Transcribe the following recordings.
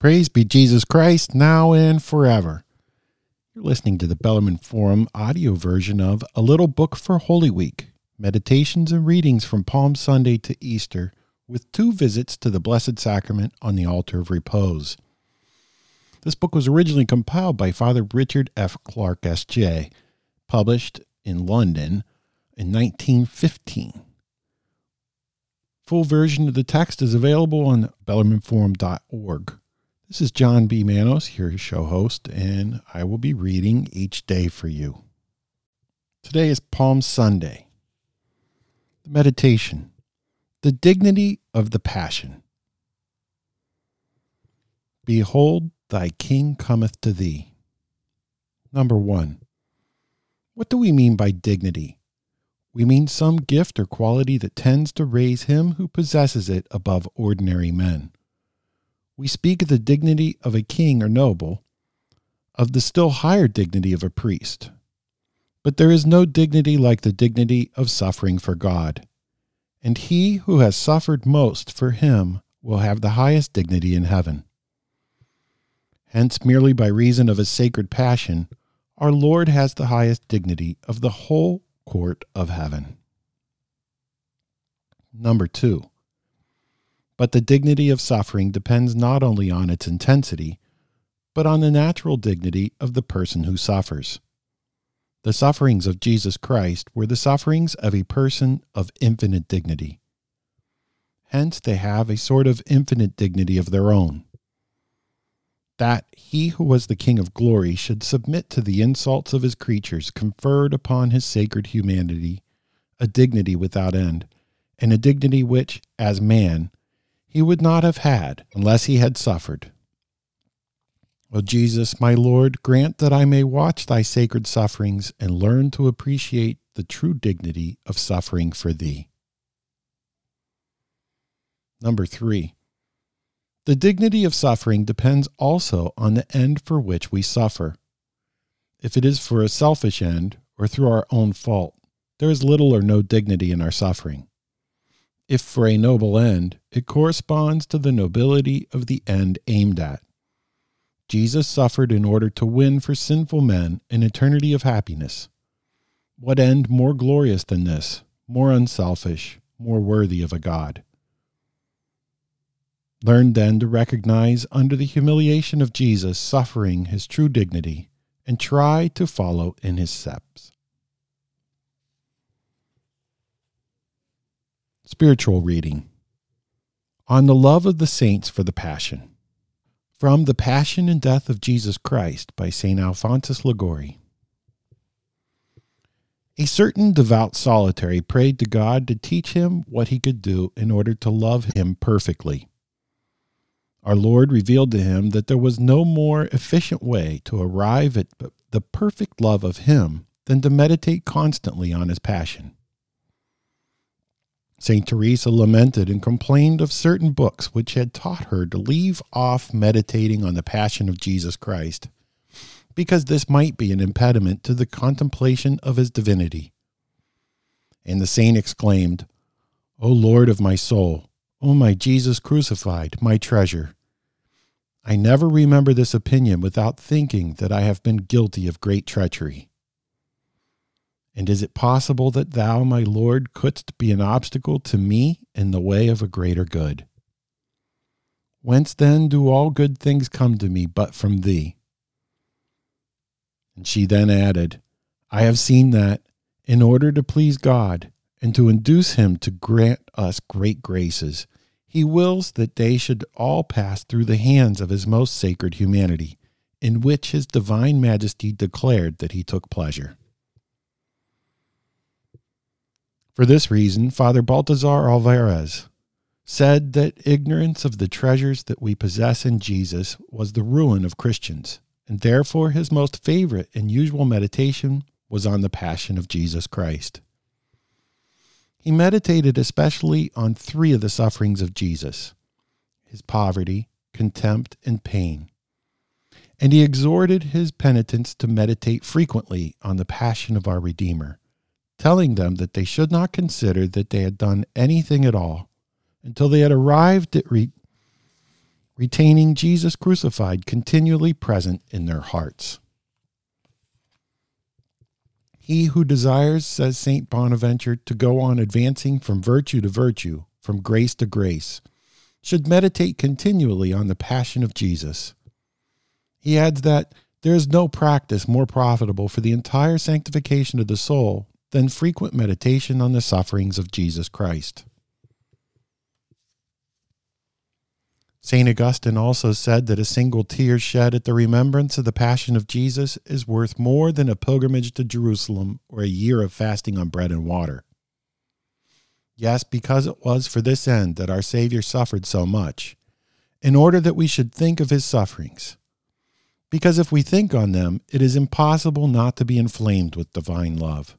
Praise be Jesus Christ, now and forever. You're listening to the Bellarmine Forum audio version of A Little Book for Holy Week Meditations and Readings from Palm Sunday to Easter, with two visits to the Blessed Sacrament on the Altar of Repose. This book was originally compiled by Father Richard F. Clarke, S.J., published in London in 1915. Full version of the text is available on bellarmineforum.org. This is John B. Manos, your show host, and I will be reading each day for you. Today is Palm Sunday. The meditation, the dignity of the Passion. Behold, thy King cometh to thee. Number one. What do we mean by dignity? We mean some gift or quality that tends to raise him who possesses it above ordinary men. We speak of the dignity of a king or noble, of the still higher dignity of a priest. But there is no dignity like the dignity of suffering for God. And he who has suffered most for him will have the highest dignity in heaven. Hence, merely by reason of his sacred passion, our Lord has the highest dignity of the whole court of heaven. Number two, but the dignity of suffering depends not only on its intensity, but on the natural dignity of the person who suffers. The sufferings of Jesus Christ were the sufferings of a person of infinite dignity. Hence, they have a sort of infinite dignity of their own. That he who was the King of glory should submit to the insults of his creatures conferred upon his sacred humanity a dignity without end, and a dignity which, as man, he would not have had unless he had suffered. O Jesus, my Lord, grant that I may watch thy sacred sufferings and learn to appreciate the true dignity of suffering for thee. Number three, the dignity of suffering depends also on the end for which we suffer. If it is for a selfish end or through our own fault, there is little or no dignity in our suffering. If for a noble end, it corresponds to the nobility of the end aimed at. Jesus suffered in order to win for sinful men an eternity of happiness. What end more glorious than this, more unselfish, more worthy of a God? Learn then to recognize under the humiliation of Jesus suffering his true dignity and try to follow in his steps. Spiritual reading On the Love of the Saints for the Passion. From The Passion and Death of Jesus Christ by St. Alphonsus Liguori. A certain devout solitary prayed to God to teach him what he could do in order to love him perfectly. Our Lord revealed to him that there was no more efficient way to arrive at the perfect love of him than to meditate constantly on his passion. St. Teresa lamented and complained of certain books which had taught her to leave off meditating on the passion of Jesus Christ, because this might be an impediment to the contemplation of his divinity. And the saint exclaimed, O Lord of my soul, O my Jesus crucified, my treasure, I never remember this opinion without thinking that I have been guilty of great treachery. And is it possible that thou, my Lord, couldst be an obstacle to me in the way of a greater good? Whence then do all good things come to me but from thee? And she then added, I have seen that, in order to please God and to induce him to grant us great graces, he wills that they should all pass through the hands of his most sacred humanity, in which his divine majesty declared that he took pleasure. For this reason, Father Baltazar Alvarez said that ignorance of the treasures that we possess in Jesus was the ruin of Christians, and therefore his most favorite and usual meditation was on the passion of Jesus Christ. He meditated especially on three of the sufferings of Jesus his poverty, contempt, and pain. And he exhorted his penitents to meditate frequently on the passion of our Redeemer telling them that they should not consider that they had done anything at all until they had arrived at re- retaining Jesus crucified continually present in their hearts. He who desires, says St. Bonaventure, to go on advancing from virtue to virtue, from grace to grace, should meditate continually on the passion of Jesus. He adds that there is no practice more profitable for the entire sanctification of the soul than frequent meditation on the sufferings of Jesus Christ. St. Augustine also said that a single tear shed at the remembrance of the Passion of Jesus is worth more than a pilgrimage to Jerusalem or a year of fasting on bread and water. Yes, because it was for this end that our Savior suffered so much, in order that we should think of his sufferings. Because if we think on them, it is impossible not to be inflamed with divine love.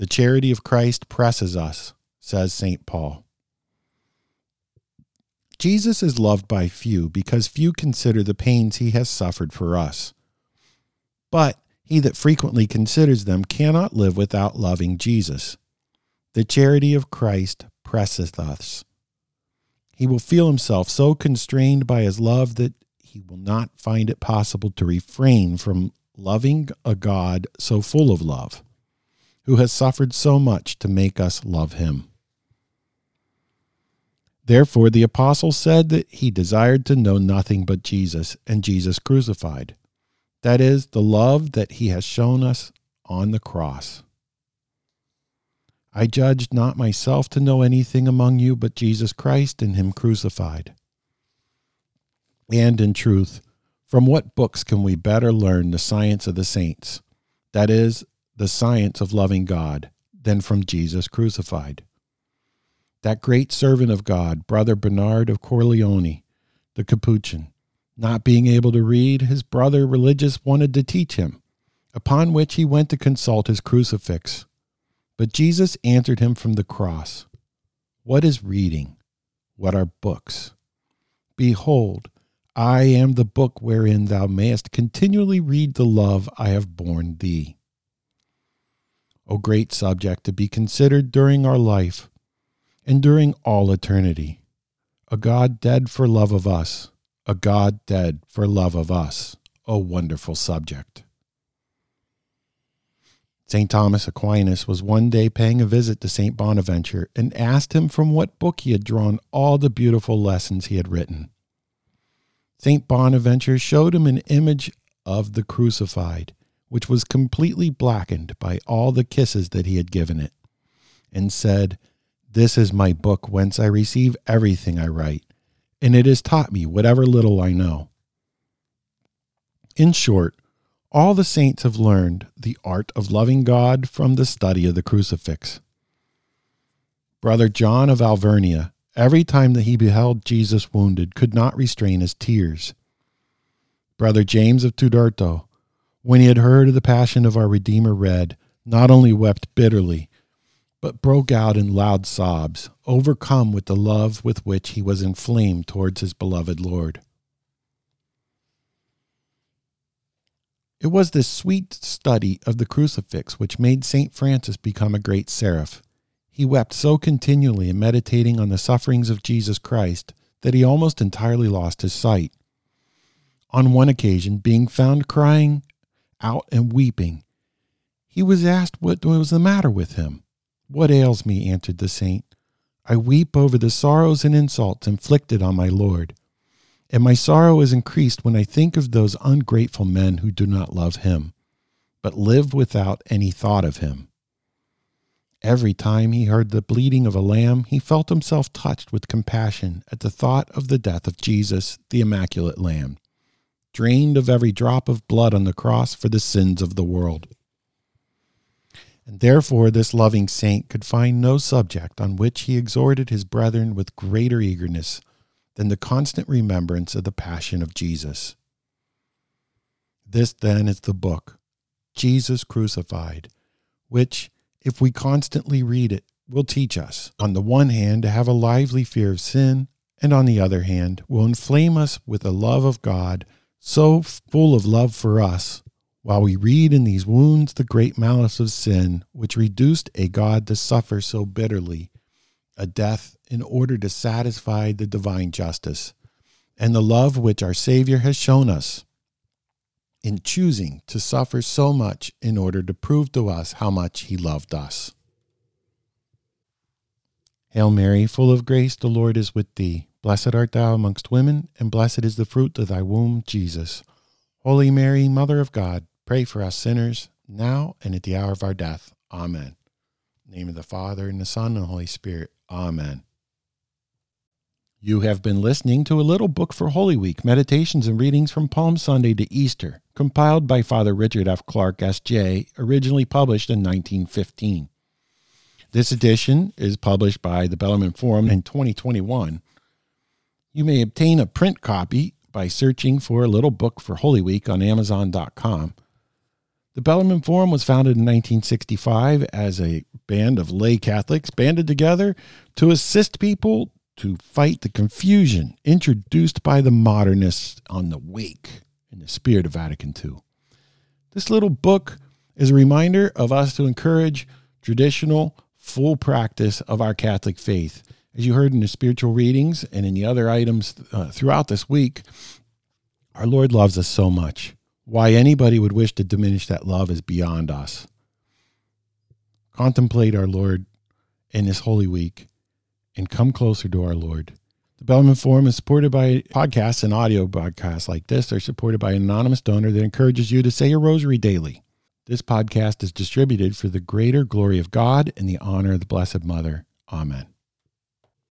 The charity of Christ presses us, says St. Paul. Jesus is loved by few because few consider the pains he has suffered for us. But he that frequently considers them cannot live without loving Jesus. The charity of Christ presseth us. He will feel himself so constrained by his love that he will not find it possible to refrain from loving a God so full of love, who has suffered so much to make us love him. Therefore, the apostle said that he desired to know nothing but Jesus and Jesus crucified. That is, the love that he has shown us on the cross. I judged not myself to know anything among you but Jesus Christ and him crucified. And in truth, from what books can we better learn the science of the saints, that is, the science of loving God, than from Jesus crucified? that great servant of God, Brother Bernard of Corleone, the Capuchin. Not being able to read, his brother religious wanted to teach him, upon which he went to consult his crucifix. But Jesus answered him from the cross What is reading? What are books? Behold, I am the book wherein thou mayest continually read the love I have borne thee. O great subject to be considered during our life, and during all eternity. A God dead for love of us, a God dead for love of us. O wonderful subject. St. Thomas Aquinas was one day paying a visit to St. Bonaventure and asked him from what book he had drawn all the beautiful lessons he had written. St. Bonaventure showed him an image of the crucified, which was completely blackened by all the kisses that he had given it, and said, this is my book whence I receive everything I write, and it has taught me whatever little I know. In short, all the saints have learned the art of loving God from the study of the crucifix. Brother John of Alvernia, every time that he beheld Jesus wounded, could not restrain his tears. Brother James of Tuderto, when he had heard of the passion of our Redeemer read, not only wept bitterly, but broke out in loud sobs, overcome with the love with which he was inflamed towards his beloved Lord. It was this sweet study of the crucifix which made St. Francis become a great seraph. He wept so continually in meditating on the sufferings of Jesus Christ that he almost entirely lost his sight. On one occasion, being found crying out and weeping, he was asked what was the matter with him. What ails me? answered the saint. I weep over the sorrows and insults inflicted on my Lord. And my sorrow is increased when I think of those ungrateful men who do not love him, but live without any thought of him. Every time he heard the bleating of a lamb, he felt himself touched with compassion at the thought of the death of Jesus, the Immaculate Lamb, drained of every drop of blood on the cross for the sins of the world. And therefore, this loving saint could find no subject on which he exhorted his brethren with greater eagerness than the constant remembrance of the passion of Jesus. This, then, is the book, Jesus Crucified, which, if we constantly read it, will teach us, on the one hand, to have a lively fear of sin, and on the other hand, will inflame us with a love of God so full of love for us while we read in these wounds the great malice of sin, which reduced a God to suffer so bitterly a death in order to satisfy the divine justice, and the love which our Savior has shown us in choosing to suffer so much in order to prove to us how much He loved us. Hail Mary, full of grace, the Lord is with thee. Blessed art thou amongst women, and blessed is the fruit of thy womb, Jesus. Holy Mary, Mother of God, pray for us sinners, now and at the hour of our death. Amen. name of the Father, and the Son, and the Holy Spirit. Amen. You have been listening to a little book for Holy Week, meditations and readings from Palm Sunday to Easter, compiled by Father Richard F. Clarke, S.J., originally published in 1915. This edition is published by the Bellarmine Forum in 2021. You may obtain a print copy by searching for a little book for Holy Week on Amazon.com. The Bellarmine Forum was founded in 1965 as a band of lay Catholics banded together to assist people to fight the confusion introduced by the modernists on the wake in the spirit of Vatican II. This little book is a reminder of us to encourage traditional, full practice of our Catholic faith. As you heard in the spiritual readings and in the other items uh, throughout this week, our Lord loves us so much. Why anybody would wish to diminish that love is beyond us. Contemplate our Lord in this Holy Week and come closer to our Lord. The Bellarmine Forum is supported by podcasts and audio broadcasts like this. They're supported by an anonymous donor that encourages you to say your rosary daily. This podcast is distributed for the greater glory of God and the honor of the Blessed Mother. Amen.